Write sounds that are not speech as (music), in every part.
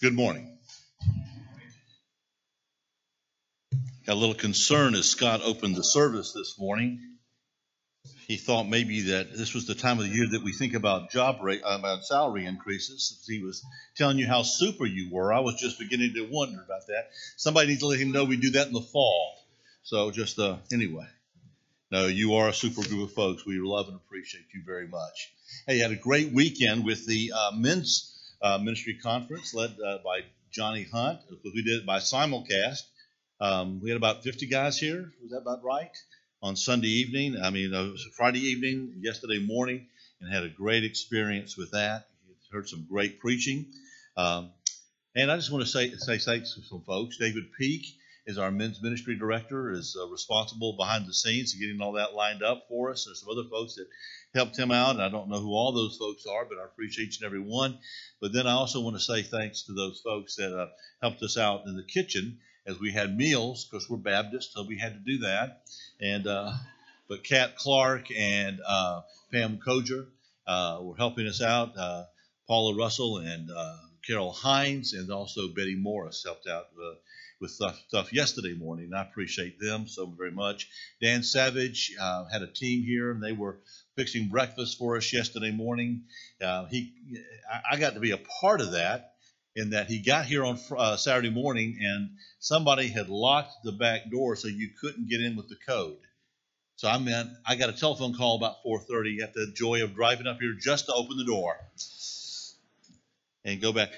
Good morning. Got a little concern as Scott opened the service this morning. He thought maybe that this was the time of the year that we think about job rate, uh, about salary increases. He was telling you how super you were. I was just beginning to wonder about that. Somebody needs to let him know we do that in the fall. So just uh, anyway, no, you are a super group of folks. We love and appreciate you very much. Hey, you had a great weekend with the uh, men's uh, ministry conference led uh, by Johnny Hunt. We did it by simulcast. Um, we had about 50 guys here. Was that about right? On Sunday evening. I mean, it was Friday evening, yesterday morning, and had a great experience with that. Heard some great preaching. Um, and I just want to say, say thanks to some folks. David Peak is our men's ministry director, is uh, responsible behind the scenes to getting all that lined up for us. There's some other folks that helped him out. And I don't know who all those folks are, but I appreciate each and every one. But then I also want to say thanks to those folks that uh, helped us out in the kitchen as we had meals, because we're Baptist, so we had to do that. And uh, but Kat Clark and uh, Pam Koger uh, were helping us out. Uh, Paula Russell and Carol Hines, and also Betty Morris helped out uh, with stuff, yesterday morning. I appreciate them so very much. Dan Savage uh, had a team here, and they were fixing breakfast for us yesterday morning. Uh, he, I got to be a part of that in that he got here on uh, Saturday morning and somebody had locked the back door so you couldn't get in with the code. So I meant I got a telephone call about 4:30. Got the joy of driving up here just to open the door and go back.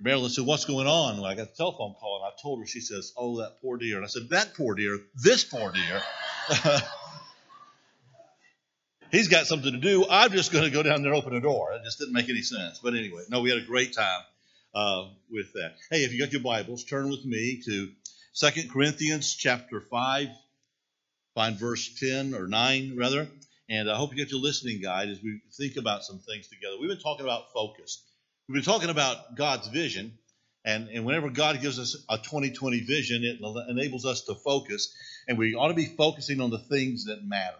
Marilyn said, "What's going on?" Well, I got the telephone call and I told her. She says, "Oh, that poor dear." And I said, "That poor dear, this poor dear." (laughs) He's got something to do. I'm just going to go down there and open the door. It just didn't make any sense. But anyway, no, we had a great time uh, with that. Hey, if you got your Bibles, turn with me to Second Corinthians chapter 5, find verse 10 or 9, rather. And I hope you get your listening guide as we think about some things together. We've been talking about focus. We've been talking about God's vision. And, and whenever God gives us a 2020 vision, it enables us to focus. And we ought to be focusing on the things that matter.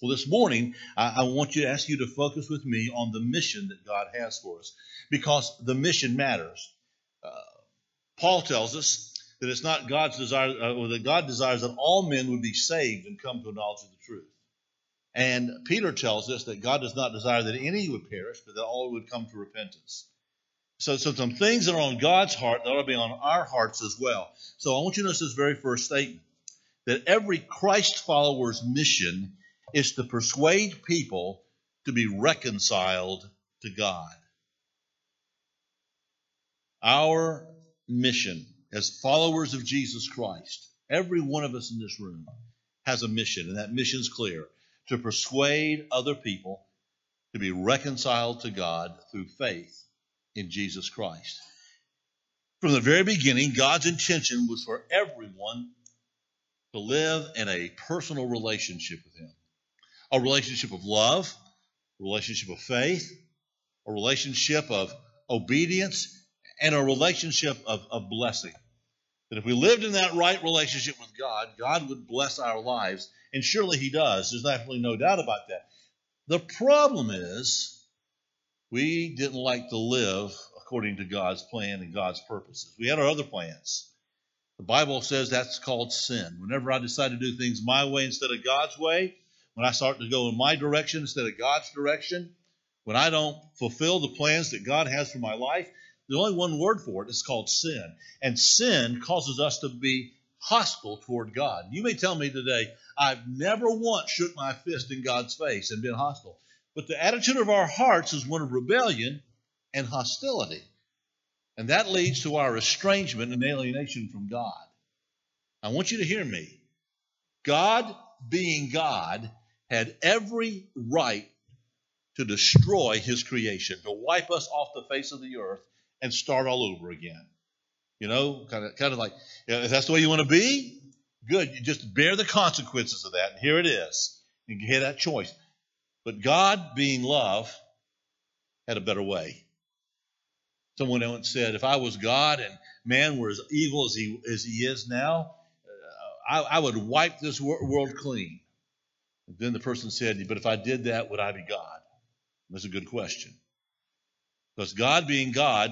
Well, this morning, I, I, want you to ask you to focus with me on the mission that God has for us because the mission matters. Uh, Paul tells us that it's not God's desire, uh, or that God desires that all men would be saved and come to a knowledge of the truth. And Peter tells us that God does not desire that any would perish, but that all would come to repentance. So, so some things that are on God's heart that ought to be on our hearts as well. So I want you to notice this very first statement that every Christ follower's mission is to persuade people to be reconciled to God. Our mission as followers of Jesus Christ, every one of us in this room has a mission, and that mission is clear to persuade other people to be reconciled to God through faith in Jesus Christ. From the very beginning, God's intention was for everyone to live in a personal relationship with Him a relationship of love, a relationship of faith, a relationship of obedience, and a relationship of, of blessing. That if we lived in that right relationship with God, God would bless our lives, and surely He does. There's absolutely no doubt about that. The problem is we didn't like to live according to God's plan and God's purposes. We had our other plans. The Bible says that's called sin. Whenever I decide to do things my way instead of God's way, when I start to go in my direction instead of God's direction, when I don't fulfill the plans that God has for my life, there's only one word for it. It's called sin. And sin causes us to be hostile toward God. You may tell me today, I've never once shook my fist in God's face and been hostile. But the attitude of our hearts is one of rebellion and hostility. And that leads to our estrangement and alienation from God. I want you to hear me. God being God had every right to destroy his creation, to wipe us off the face of the earth and start all over again. You know, kind of, kind of like, if that's the way you want to be, good. You just bear the consequences of that. And here it is. You hear that choice. But God, being love, had a better way. Someone once said, if I was God and man were as evil as he, as he is now, uh, I, I would wipe this world clean. Then the person said, But if I did that, would I be God? That's a good question. Because God being God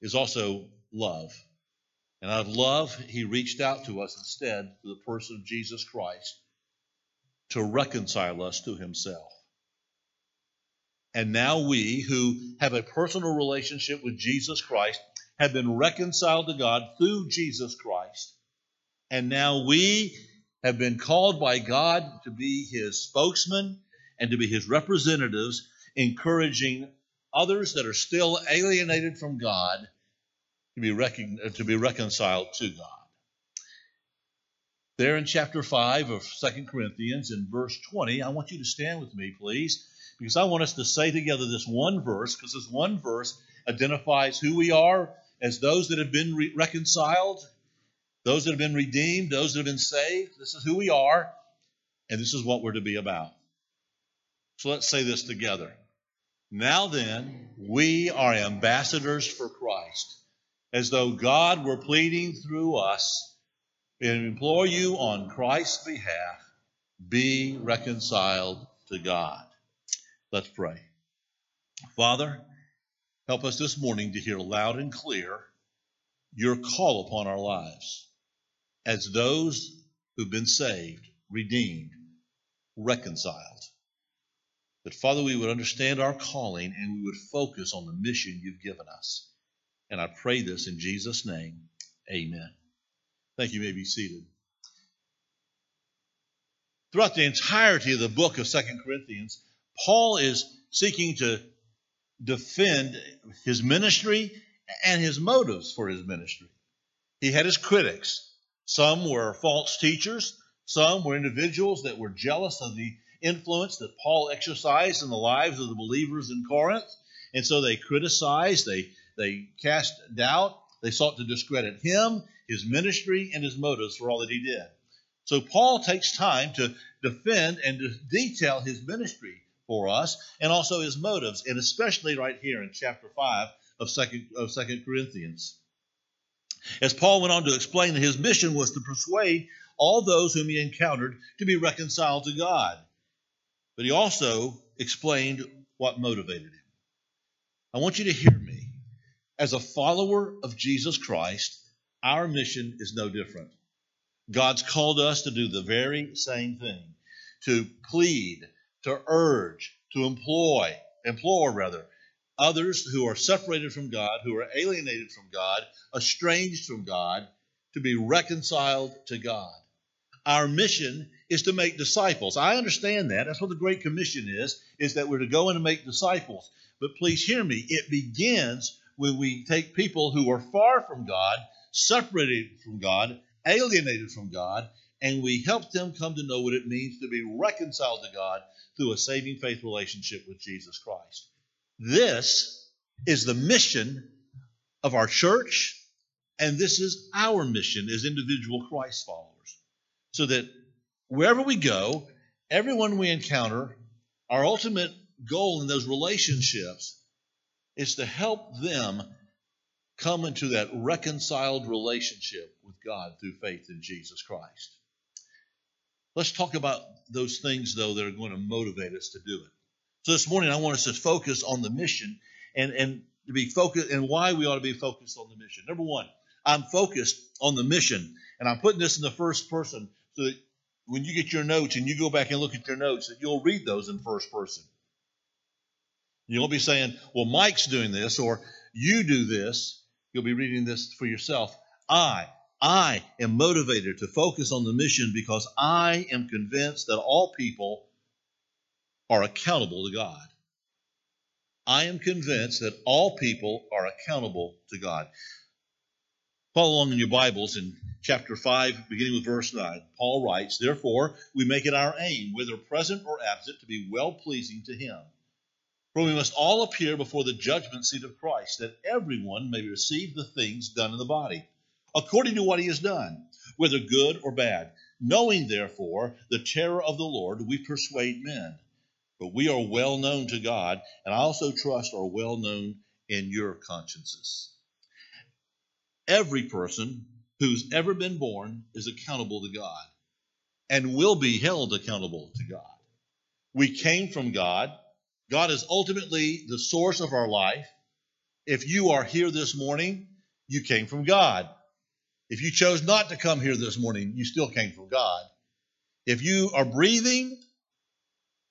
is also love. And out of love, he reached out to us instead through the person of Jesus Christ to reconcile us to himself. And now we who have a personal relationship with Jesus Christ have been reconciled to God through Jesus Christ. And now we have been called by God to be his spokesman and to be his representatives, encouraging others that are still alienated from God to be, recon- to be reconciled to God. There in chapter 5 of Second Corinthians, in verse 20, I want you to stand with me, please, because I want us to say together this one verse, because this one verse identifies who we are as those that have been re- reconciled, those that have been redeemed, those that have been saved. This is who we are, and this is what we're to be about. So let's say this together. Now then, we are ambassadors for Christ, as though God were pleading through us. And implore you on Christ's behalf, be reconciled to God. Let's pray. Father, help us this morning to hear loud and clear your call upon our lives as those who've been saved, redeemed, reconciled. That, Father, we would understand our calling and we would focus on the mission you've given us. And I pray this in Jesus' name. Amen. Thank you. you may be seated. Throughout the entirety of the book of Second Corinthians, Paul is seeking to defend his ministry and his motives for his ministry. He had his critics. Some were false teachers, some were individuals that were jealous of the influence that Paul exercised in the lives of the believers in Corinth. And so they criticized, they, they cast doubt, they sought to discredit him, his ministry, and his motives for all that he did. So Paul takes time to defend and to detail his ministry for us and also his motives, and especially right here in chapter 5 of second of second corinthians as paul went on to explain that his mission was to persuade all those whom he encountered to be reconciled to god but he also explained what motivated him. I want you to hear me. As a follower of Jesus Christ, our mission is no different. God's called us to do the very same thing to plead, to urge, to employ, implore rather, others who are separated from God, who are alienated from God, estranged from God, to be reconciled to God. Our mission is to make disciples. I understand that. That's what the Great Commission is, is that we're to go and make disciples. But please hear me. It begins when we take people who are far from God, separated from God, alienated from God, and we help them come to know what it means to be reconciled to God through a saving faith relationship with Jesus Christ. This is the mission of our church, and this is our mission as individual Christ followers. So that wherever we go, everyone we encounter, our ultimate goal in those relationships is to help them come into that reconciled relationship with God through faith in Jesus Christ. Let's talk about those things, though, that are going to motivate us to do it. So this morning, I want us to focus on the mission and, and to be focused and why we ought to be focused on the mission. Number one, I'm focused on the mission, and I'm putting this in the first person so that when you get your notes and you go back and look at your notes, that you'll read those in first person. You won't be saying, well, Mike's doing this or you do this. You'll be reading this for yourself. I, I am motivated to focus on the mission because I am convinced that all people are accountable to God. I am convinced that all people are accountable to God. Follow along in your Bibles in chapter 5, beginning with verse 9. Paul writes, Therefore, we make it our aim, whether present or absent, to be well pleasing to him. For we must all appear before the judgment seat of Christ, that everyone may receive the things done in the body, according to what he has done, whether good or bad. Knowing, therefore, the terror of the Lord, we persuade men. But we are well known to God, and I also trust are well known in your consciences. Every person who's ever been born is accountable to God and will be held accountable to God. We came from God. God is ultimately the source of our life. If you are here this morning, you came from God. If you chose not to come here this morning, you still came from God. If you are breathing,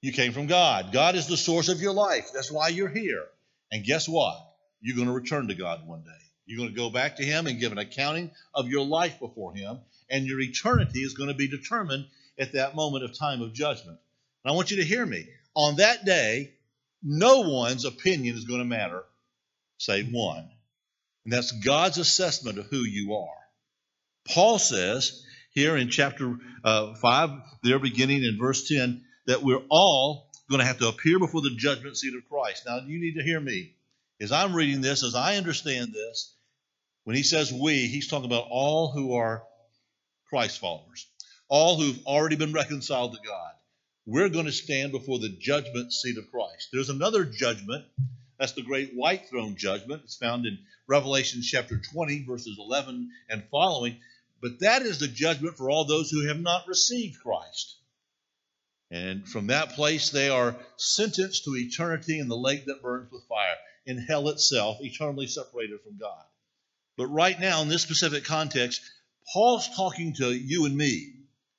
you came from God. God is the source of your life. That's why you're here. And guess what? You're going to return to God one day. You're going to go back to Him and give an accounting of your life before Him, and your eternity is going to be determined at that moment of time of judgment. And I want you to hear me. On that day, no one's opinion is going to matter save one. And that's God's assessment of who you are. Paul says here in chapter uh, 5, there beginning in verse 10, that we're all going to have to appear before the judgment seat of Christ. Now, you need to hear me. As I'm reading this, as I understand this, when he says we, he's talking about all who are Christ followers, all who've already been reconciled to God. We're going to stand before the judgment seat of Christ. There's another judgment. That's the great white throne judgment. It's found in Revelation chapter 20, verses 11 and following. But that is the judgment for all those who have not received Christ. And from that place, they are sentenced to eternity in the lake that burns with fire, in hell itself, eternally separated from God. But right now, in this specific context, Paul's talking to you and me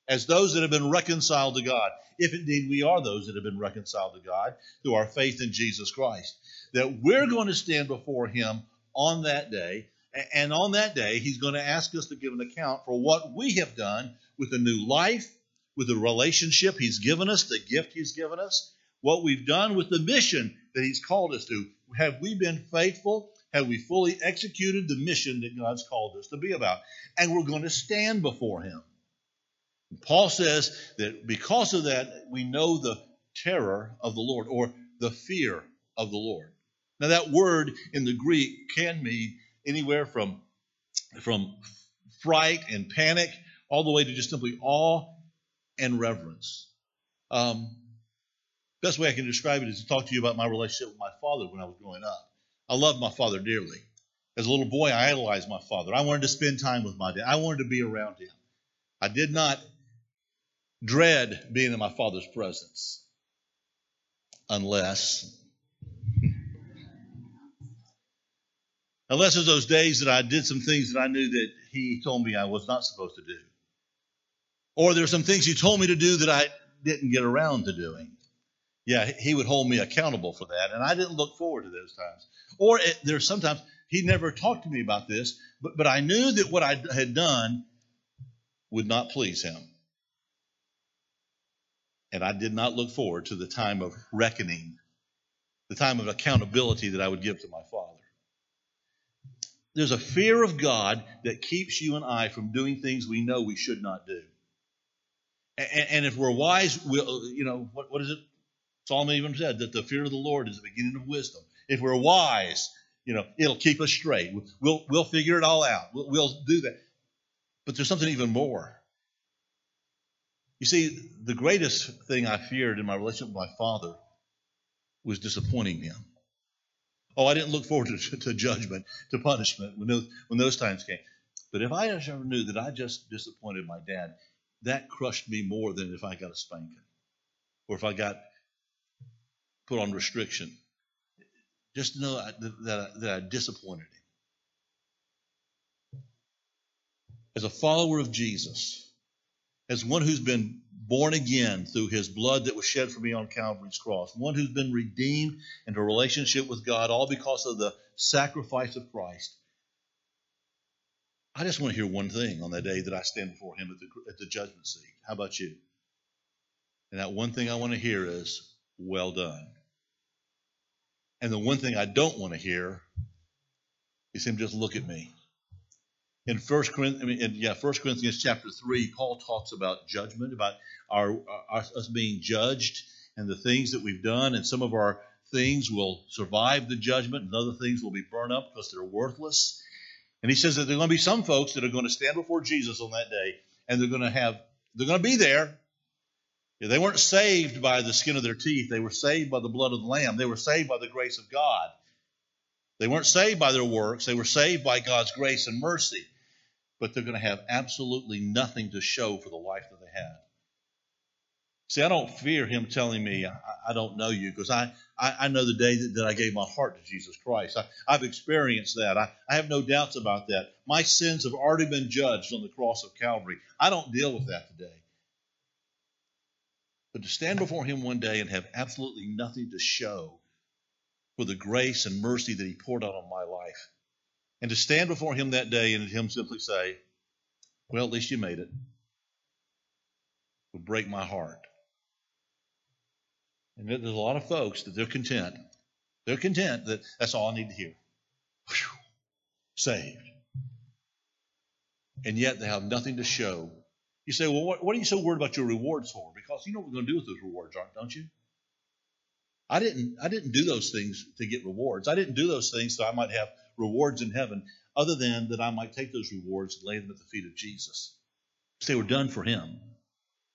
as those that have been reconciled to God, if indeed we are those that have been reconciled to God through our faith in Jesus Christ, that we're going to stand before Him on that day. And on that day, He's going to ask us to give an account for what we have done with the new life with the relationship He's given us, the gift He's given us, what we've done with the mission that He's called us to. Have we been faithful? Have we fully executed the mission that God's called us to be about? And we're going to stand before Him. Paul says that because of that, we know the terror of the Lord or the fear of the Lord. Now, that word in the Greek can mean anywhere from, from fright and panic all the way to just simply awe and reverence. Um, best way I can describe it is to talk to you about my relationship with my father when I was growing up. I loved my father dearly. As a little boy, I idolized my father. I wanted to spend time with my dad. I wanted to be around him. I did not dread being in my father's presence unless (laughs) unless was those days that I did some things that I knew that he told me I was not supposed to do. Or there's some things he told me to do that I didn't get around to doing. Yeah, he would hold me accountable for that, and I didn't look forward to those times. Or it, there's sometimes he never talked to me about this, but, but I knew that what I had done would not please him. And I did not look forward to the time of reckoning, the time of accountability that I would give to my father. There's a fear of God that keeps you and I from doing things we know we should not do. And, and if we're wise, we'll, you know, what, what is it? Solomon even said that the fear of the Lord is the beginning of wisdom. If we're wise, you know, it'll keep us straight. We'll, we'll figure it all out. We'll, we'll do that. But there's something even more. You see, the greatest thing I feared in my relationship with my father was disappointing him. Oh, I didn't look forward to, to judgment, to punishment when those, when those times came. But if I ever knew that I just disappointed my dad, that crushed me more than if I got a spanking or if I got put on restriction. Just to know that, that, that I disappointed him. As a follower of Jesus, as one who's been born again through his blood that was shed for me on Calvary's cross, one who's been redeemed into a relationship with God, all because of the sacrifice of Christ, I just want to hear one thing on that day that I stand before Him at the, at the judgment seat. How about you? And that one thing I want to hear is, well done. And the one thing I don't want to hear is Him just look at me. In First Corinthians, in, yeah, First Corinthians chapter three, Paul talks about judgment, about our, our us being judged, and the things that we've done, and some of our things will survive the judgment, and other things will be burned up because they're worthless. And he says that there are going to be some folks that are going to stand before Jesus on that day, and they're going to have, they're going to be there. They weren't saved by the skin of their teeth. They were saved by the blood of the Lamb. They were saved by the grace of God. They weren't saved by their works. They were saved by God's grace and mercy. But they're going to have absolutely nothing to show for the life that they had. See, I don't fear him telling me I, I don't know you because I, I, I, know the day that, that, I gave my heart to Jesus Christ. I, have experienced that. I, I have no doubts about that. My sins have already been judged on the cross of Calvary. I don't deal with that today. But to stand before him one day and have absolutely nothing to show for the grace and mercy that he poured out on my life, and to stand before him that day and him simply say, Well, at least you made it, would break my heart. And there's a lot of folks that they're content. They're content that that's all I need to hear. Whew, saved. And yet they have nothing to show. You say, well, what, what are you so worried about your rewards for? Because you know what we're going to do with those rewards, aren't don't you? I didn't I didn't do those things to get rewards. I didn't do those things so I might have rewards in heaven, other than that I might take those rewards and lay them at the feet of Jesus. They were done for him.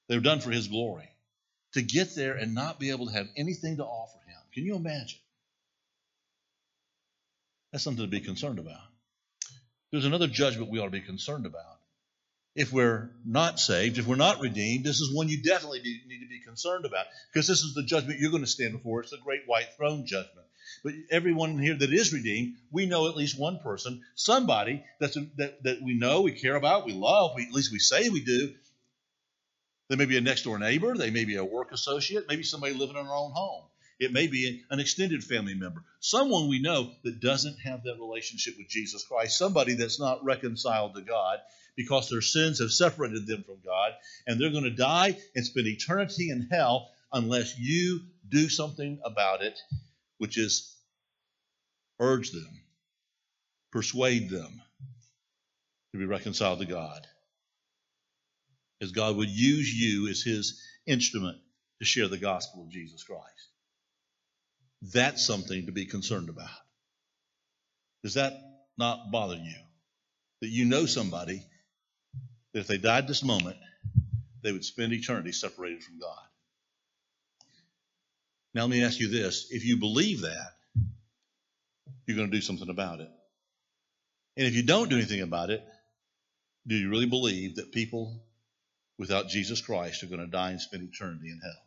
They were done for his glory to get there and not be able to have anything to offer him. Can you imagine? That's something to be concerned about. There's another judgment we ought to be concerned about. If we're not saved, if we're not redeemed, this is one you definitely be, need to be concerned about because this is the judgment you're going to stand before. It's the great white throne judgment. But everyone here that is redeemed, we know at least one person, somebody that's that, that we know, we care about, we love, we, at least we say we do, they may be a next door neighbor, they may be a work associate, maybe somebody living in our own home. It may be an extended family member, someone we know that doesn't have that relationship with Jesus Christ, somebody that's not reconciled to God because their sins have separated them from God, and they're going to die and spend eternity in hell unless you do something about it, which is urge them, persuade them to be reconciled to God as God would use you as his instrument to share the gospel of Jesus Christ. That's something to be concerned about. Does that not bother you? That you know somebody that if they died this moment, they would spend eternity separated from God. Now, let me ask you this if you believe that, you're going to do something about it. And if you don't do anything about it, do you really believe that people without Jesus Christ are going to die and spend eternity in hell.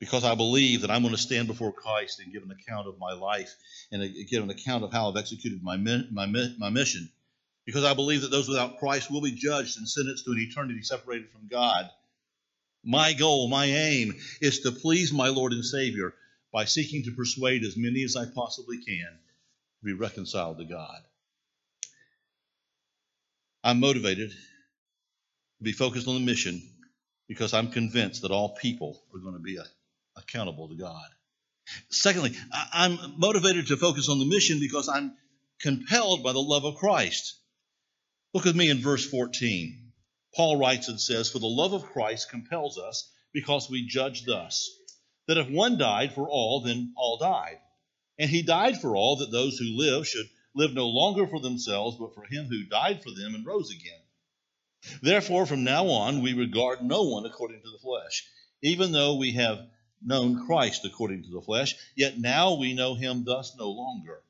Because I believe that I'm going to stand before Christ and give an account of my life and give an account of how I've executed my, my, my mission. Because I believe that those without Christ will be judged and sentenced to an eternity separated from God. My goal, my aim, is to please my Lord and Savior by seeking to persuade as many as I possibly can to be reconciled to God. I'm motivated to be focused on the mission because I'm convinced that all people are going to be accountable to God. Secondly, I'm motivated to focus on the mission because I'm compelled by the love of Christ. Look with me in verse 14. Paul writes and says, For the love of Christ compels us because we judge thus, that if one died for all, then all died. And he died for all, that those who live should live no longer for themselves, but for him who died for them and rose again. Therefore, from now on, we regard no one according to the flesh. Even though we have known Christ according to the flesh, yet now we know him thus no longer.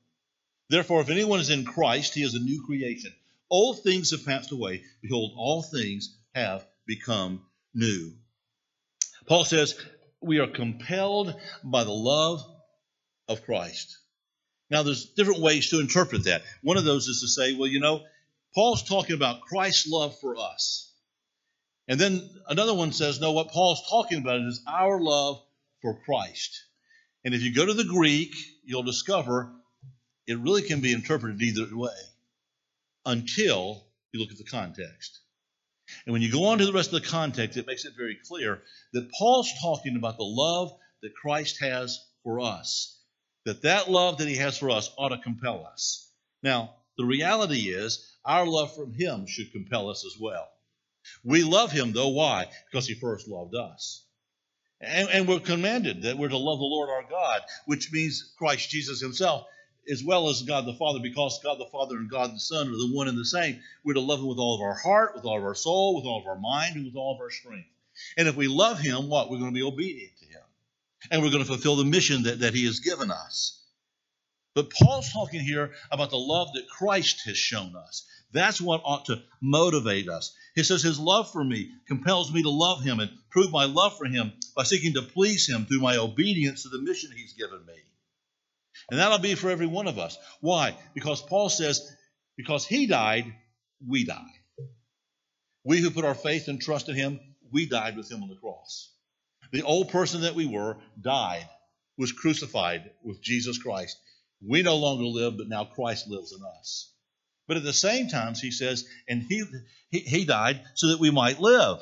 Therefore, if anyone is in Christ, he is a new creation. Old things have passed away. Behold, all things have become new. Paul says, we are compelled by the love of Christ. Now, there's different ways to interpret that. One of those is to say, well, you know, Paul's talking about Christ's love for us. And then another one says, no, what Paul's talking about is our love for Christ. And if you go to the Greek, you'll discover it really can be interpreted either way until you look at the context. And when you go on to the rest of the context, it makes it very clear that Paul's talking about the love that Christ has for us. That that love that he has for us ought to compel us. Now, the reality is our love from Him should compel us as well. We love Him, though. Why? Because He first loved us. And, and, we're commanded that we're to love the Lord our God, which means Christ Jesus Himself, as well as God the Father, because God the Father and God the Son are the one and the same. We're to love Him with all of our heart, with all of our soul, with all of our mind, and with all of our strength. And if we love Him, what? We're going to be obedient to Him. And we're going to fulfill the mission that, that He has given us. But Paul's talking here about the love that Christ has shown us. That's what ought to motivate us. He says his love for me compels me to love him and prove my love for him by seeking to please him through my obedience to the mission he's given me. And that'll be for every one of us. Why? Because Paul says, because he died, we die. We who put our faith and trust in him, we died with him on the cross. The old person that we were died, was crucified with Jesus Christ. We no longer live, but now Christ lives in us. But at the same time, he says, and he, he, he died so that we might live.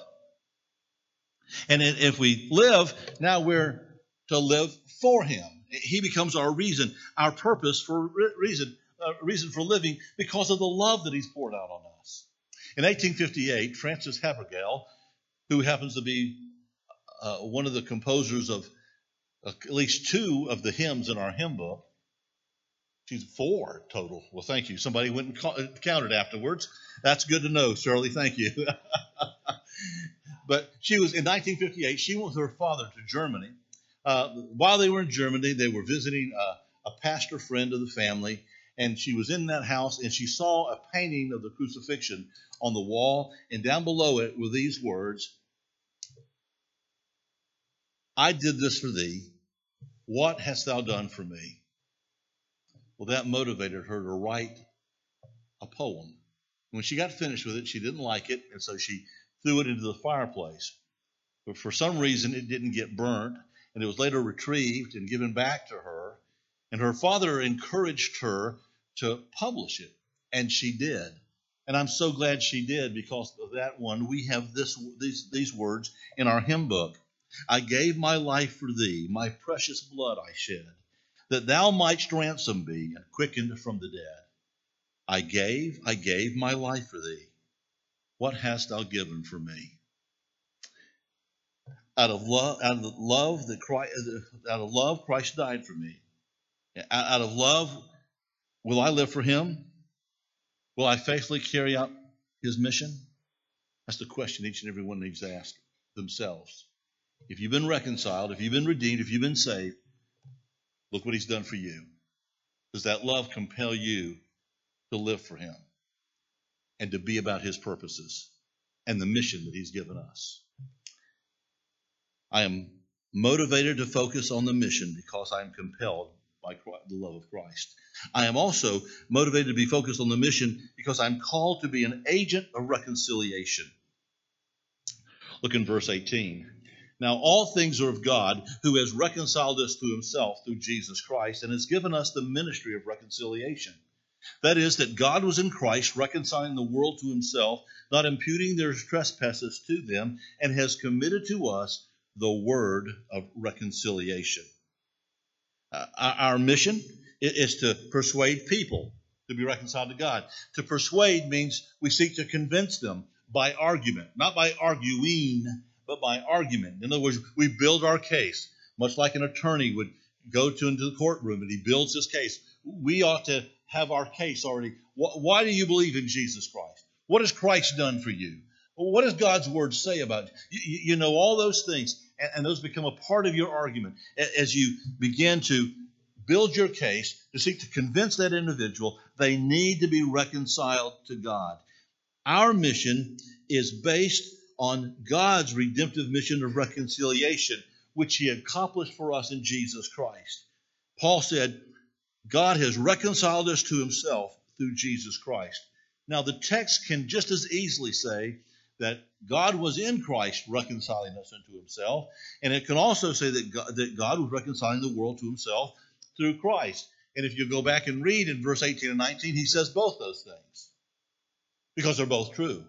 And if we live, now we're to live for him. He becomes our reason, our purpose for reason, uh, reason for living because of the love that he's poured out on us. In 1858, Frances Havergal, who happens to be uh, one of the composers of uh, at least two of the hymns in our hymn book, She's four total. Well, thank you. Somebody went and counted afterwards. That's good to know, Shirley. Thank you. (laughs) but she was in 1958. She went with her father to Germany. Uh, while they were in Germany, they were visiting a, a pastor friend of the family, and she was in that house and she saw a painting of the crucifixion on the wall, and down below it were these words I did this for thee. What hast thou done for me? Well, that motivated her to write a poem. When she got finished with it, she didn't like it, and so she threw it into the fireplace. But for some reason, it didn't get burnt, and it was later retrieved and given back to her. And her father encouraged her to publish it, and she did. And I'm so glad she did because of that one. We have this, these, these words in our hymn book I gave my life for thee, my precious blood I shed that thou mightst ransom me and quickened from the dead. I gave, I gave my life for thee. What hast thou given for me? Out of love, out of love that Christ, out of love, Christ died for me. Out of love, will I live for Him? Will I faithfully carry out His mission? That's the question each and every one needs to ask themselves. If you've been reconciled, if you've been redeemed, if you've been saved, Look what he's done for you. Does that love compel you to live for him and to be about his purposes and the mission that he's given us? I am motivated to focus on the mission because I am compelled by the love of Christ. I am also motivated to be focused on the mission because I'm called to be an agent of reconciliation. Look in verse 18. Now, all things are of God, who has reconciled us to himself through Jesus Christ and has given us the ministry of reconciliation. That is, that God was in Christ reconciling the world to himself, not imputing their trespasses to them, and has committed to us the word of reconciliation. Uh, our mission is to persuade people to be reconciled to God. To persuade means we seek to convince them by argument, not by arguing but by argument. In other words, we build our case, much like an attorney would go to into the courtroom and he builds his case. We ought to have our case already. Why do you believe in Jesus Christ? What has Christ done for you? What does God's word say about you? You, know all those things, and those become a part of your argument as you begin to build your case to seek to convince that individual they need to be reconciled to God. Our mission is based on God's redemptive mission of reconciliation, which he accomplished for us in Jesus Christ. Paul said, God has reconciled us to himself through Jesus Christ. Now, the text can just as easily say that God was in Christ reconciling us unto himself, and it can also say that God, that God was reconciling the world to himself through Christ. And if you go back and read in verse 18 and 19, he says both those things because they're both true.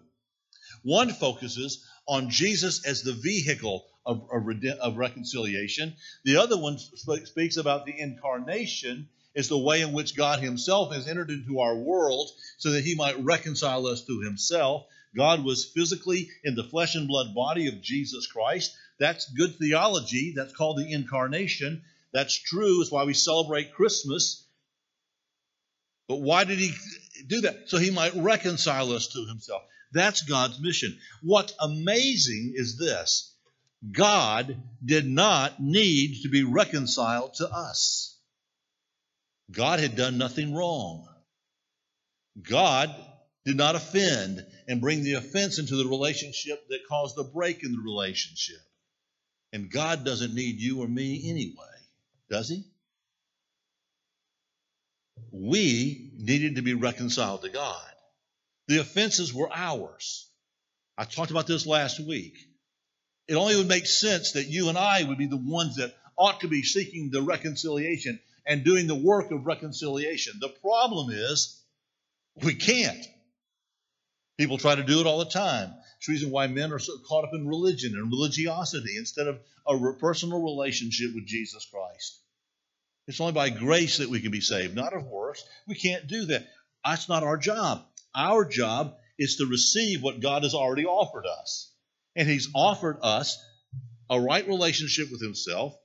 One focuses on Jesus as the vehicle of, of, of reconciliation. The other one speaks about the incarnation as the way in which God Himself has entered into our world so that He might reconcile us to Himself. God was physically in the flesh and blood body of Jesus Christ. That's good theology. That's called the incarnation. That's true. It's why we celebrate Christmas. But why did He do that? So He might reconcile us to Himself. That's God's mission. What's amazing is this God did not need to be reconciled to us. God had done nothing wrong. God did not offend and bring the offense into the relationship that caused the break in the relationship. And God doesn't need you or me anyway, does He? We needed to be reconciled to God. The offenses were ours. I talked about this last week. It only would make sense that you and I would be the ones that ought to be seeking the reconciliation and doing the work of reconciliation. The problem is we can't. People try to do it all the time. It's the reason why men are so caught up in religion and religiosity instead of a personal relationship with Jesus Christ. It's only by grace that we can be saved, not of works. We can't do that. That's not our job. Our job is to receive what God has already offered us. And He's offered us a right relationship with Himself.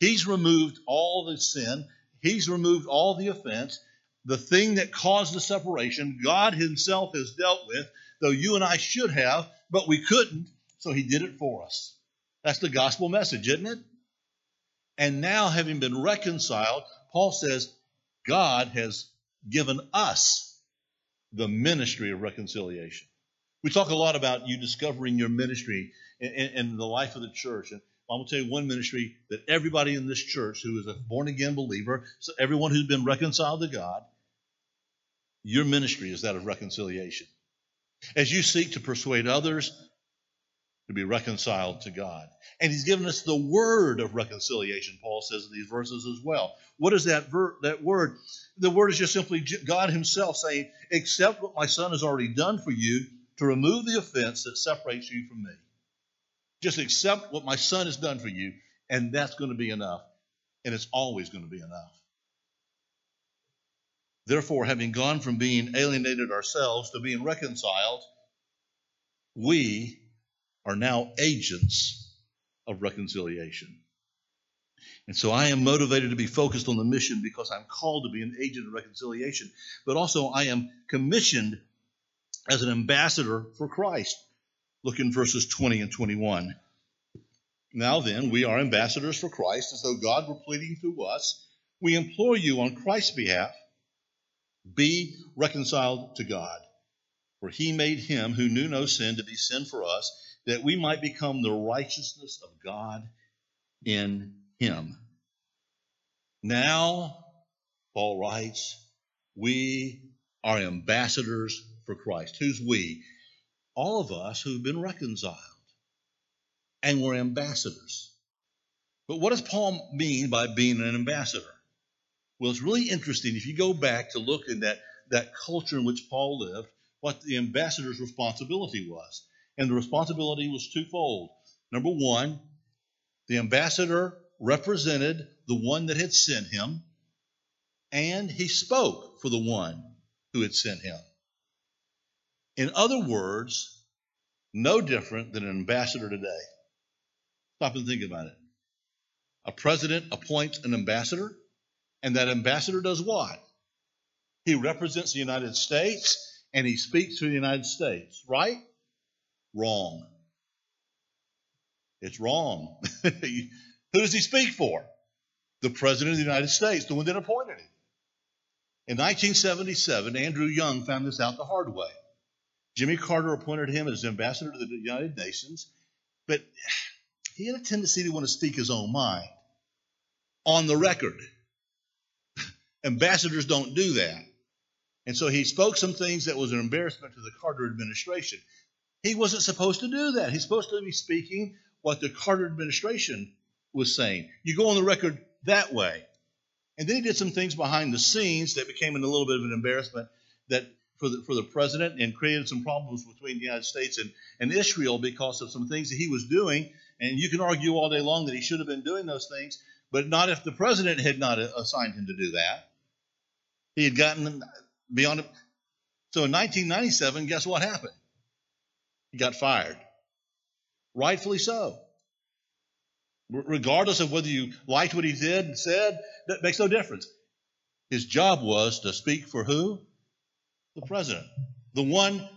He's removed all the sin, He's removed all the offense. The thing that caused the separation, God Himself has dealt with, though you and I should have, but we couldn't, so He did it for us. That's the gospel message, isn't it? And now, having been reconciled, Paul says, God has given us the ministry of reconciliation. We talk a lot about you discovering your ministry in, in, in the life of the church. And I'm going to tell you one ministry that everybody in this church who is a born again believer, so everyone who's been reconciled to God, your ministry is that of reconciliation. As you seek to persuade others to be reconciled to God. And he's given us the word of reconciliation, Paul says in these verses as well. What is that, ver- that word? The word is just simply God himself saying, Accept what my son has already done for you to remove the offense that separates you from me. Just accept what my son has done for you, and that's going to be enough. And it's always going to be enough. Therefore, having gone from being alienated ourselves to being reconciled, we are now agents of reconciliation. And so I am motivated to be focused on the mission because I'm called to be an agent of reconciliation. But also, I am commissioned as an ambassador for Christ. Look in verses 20 and 21. Now then, we are ambassadors for Christ, as though God were pleading through us. We implore you on Christ's behalf be reconciled to God. For he made him who knew no sin to be sin for us that we might become the righteousness of God in him. Now, Paul writes, we are ambassadors for Christ. Who's we? All of us who've been reconciled. And we're ambassadors. But what does Paul mean by being an ambassador? Well, it's really interesting if you go back to look in that, that culture in which Paul lived, what the ambassador's responsibility was. And the responsibility was twofold. Number one, the ambassador represented the one that had sent him, and he spoke for the one who had sent him. In other words, no different than an ambassador today. Stop and think about it. A president appoints an ambassador, and that ambassador does what? He represents the United States and he speaks for the United States, right? Wrong. It's wrong. (laughs) Who does he speak for? The President of the United States, the one that appointed him. In 1977, Andrew Young found this out the hard way. Jimmy Carter appointed him as ambassador to the United Nations, but (sighs) he had a tendency to want to speak his own mind on the record. Ambassadors don't do that. And so he spoke some things that was an embarrassment to the Carter administration. He wasn't supposed to do that. He's supposed to be speaking what the Carter administration was saying. You go on the record that way. And then he did some things behind the scenes that became a little bit of an embarrassment that for the, for the president and created some problems between the United States and, and Israel because of some things that he was doing. And you can argue all day long that he should have been doing those things, but not if the president had not uh, assigned him to do that. He had gotten beyond it. So in 1997, guess what happened? He got fired. Rightfully so. Regardless of whether you liked what he did and said, that makes no difference. His job was to speak for who? The president. The one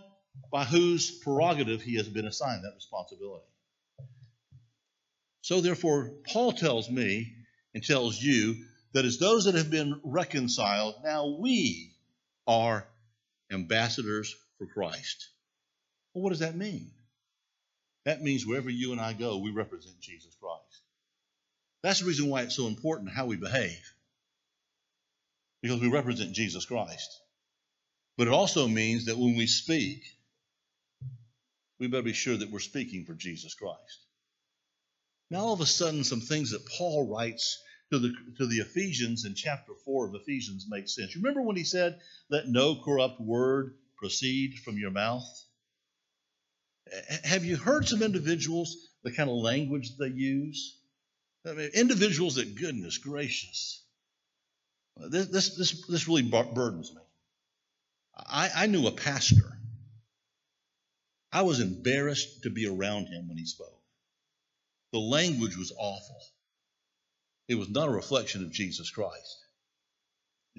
by whose prerogative he has been assigned that responsibility. So, therefore, Paul tells me and tells you that as those that have been reconciled, now we are ambassadors for Christ. Well, what does that mean? That means wherever you and I go, we represent Jesus Christ. That's the reason why it's so important how we behave. Because we represent Jesus Christ. But it also means that when we speak, we better be sure that we're speaking for Jesus Christ. Now, all of a sudden, some things that Paul writes to the, to the Ephesians in chapter 4 of Ephesians makes sense. Remember when he said, Let no corrupt word proceed from your mouth? Have you heard some individuals, the kind of language they use? I mean, individuals that, goodness gracious, this, this, this, this really burdens me. I, I knew a pastor. I was embarrassed to be around him when he spoke. The language was awful. It was not a reflection of Jesus Christ.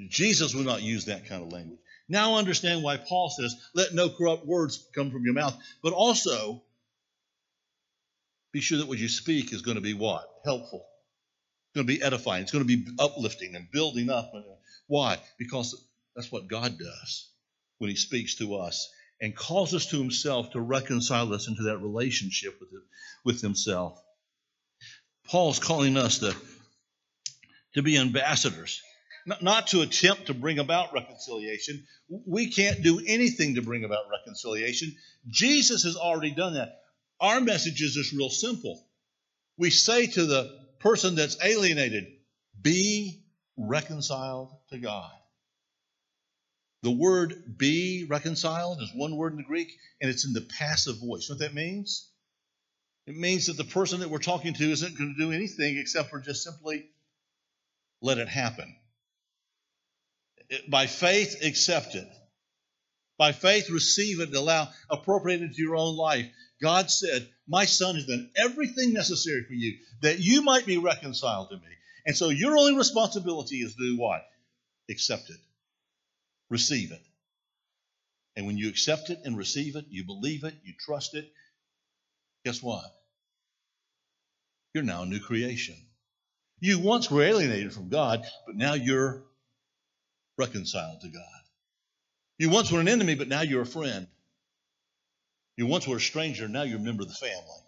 Jesus would not use that kind of language. Now understand why Paul says, let no corrupt words come from your mouth, but also be sure that what you speak is going to be what? Helpful. It's going to be edifying. It's going to be uplifting and building up. Why? Because that's what God does when He speaks to us and calls us to Himself to reconcile us into that relationship with, with Himself. Paul's calling us to, to be ambassadors not to attempt to bring about reconciliation. We can't do anything to bring about reconciliation. Jesus has already done that. Our message is just real simple. We say to the person that's alienated, be reconciled to God. The word be reconciled is one word in the Greek, and it's in the passive voice. You know what that means? It means that the person that we're talking to isn't going to do anything except for just simply let it happen by faith, accept it. By faith, receive it and allow, appropriate it to your own life. God said, My son has done everything necessary for you that you might be reconciled to me. And so your only responsibility is to do what? Accept it, receive it. And when you accept it and receive it, you believe it, you trust it, guess what? You're now a new creation. You once were alienated from God, but now you're reconciled to God. You once were an enemy, but now you're a friend. You once were a stranger, now you're a member of the family.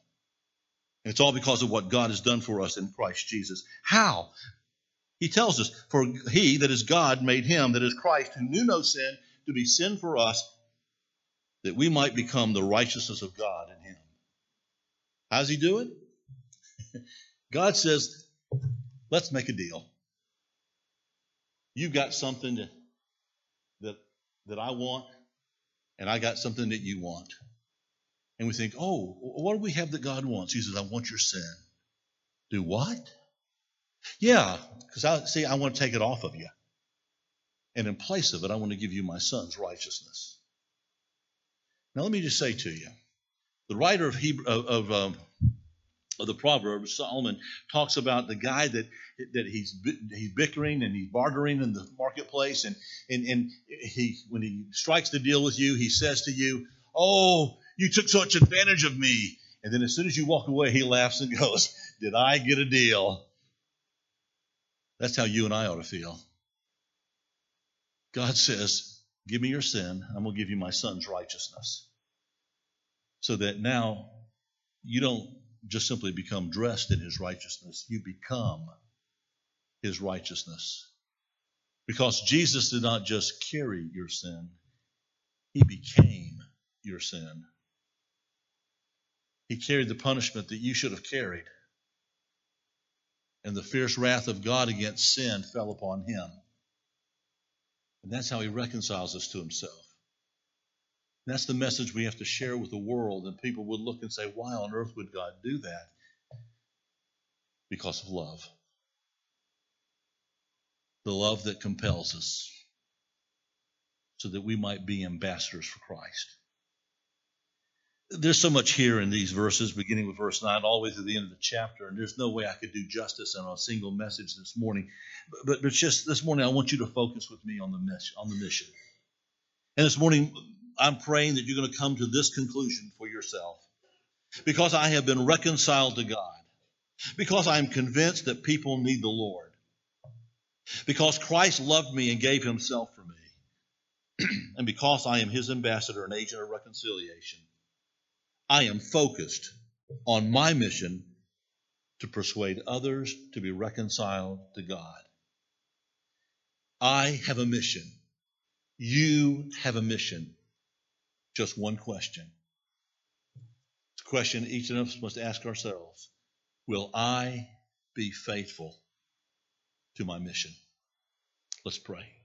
And it's all because of what God has done for us in Christ Jesus. How? He tells us, For he, that is God, made him, that is Christ, who knew no sin, to be sin for us, that we might become the righteousness of God in him. How does he do it? (laughs) God says, Let's make a deal you've got something that, that, that I want, and I got something that you want. And we think, oh, what do we have that God wants? He says, I want your sin. Do what? Yeah, because I see, I want to take it off of you. And in place of it, I want to give you my son's righteousness. Now, let me just say to you the writer of, Hebrew, of, of um, of the Proverbs, Solomon talks about the guy that that he's he's bickering and he's bartering in the marketplace, and and and he when he strikes the deal with you, he says to you, "Oh, you took such advantage of me," and then as soon as you walk away, he laughs and (laughs) goes, "Did I get a deal?" That's how you and I ought to feel. God says, "Give me your sin, I'm going to give you my son's righteousness," so that now you don't just simply become dressed in his righteousness. You become his righteousness. Because Jesus did not just carry your sin, he became your sin. He carried the punishment that you should have carried. And the fierce wrath of God against sin fell upon him. And that's how he reconciles us to himself. That's the message we have to share with the world, and people would look and say, Why on earth would God do that? Because of love. The love that compels us so that we might be ambassadors for Christ. There's so much here in these verses, beginning with verse 9 all the way to the end of the chapter, and there's no way I could do justice on a single message this morning. But, but just this morning, I want you to focus with me on the mission. On the mission. And this morning, I'm praying that you're going to come to this conclusion for yourself. Because I have been reconciled to God. Because I'm convinced that people need the Lord. Because Christ loved me and gave himself for me. (clears throat) and because I am his ambassador and agent of reconciliation, I am focused on my mission to persuade others to be reconciled to God. I have a mission. You have a mission. Just one question. It's a question each of us must ask ourselves Will I be faithful to my mission? Let's pray.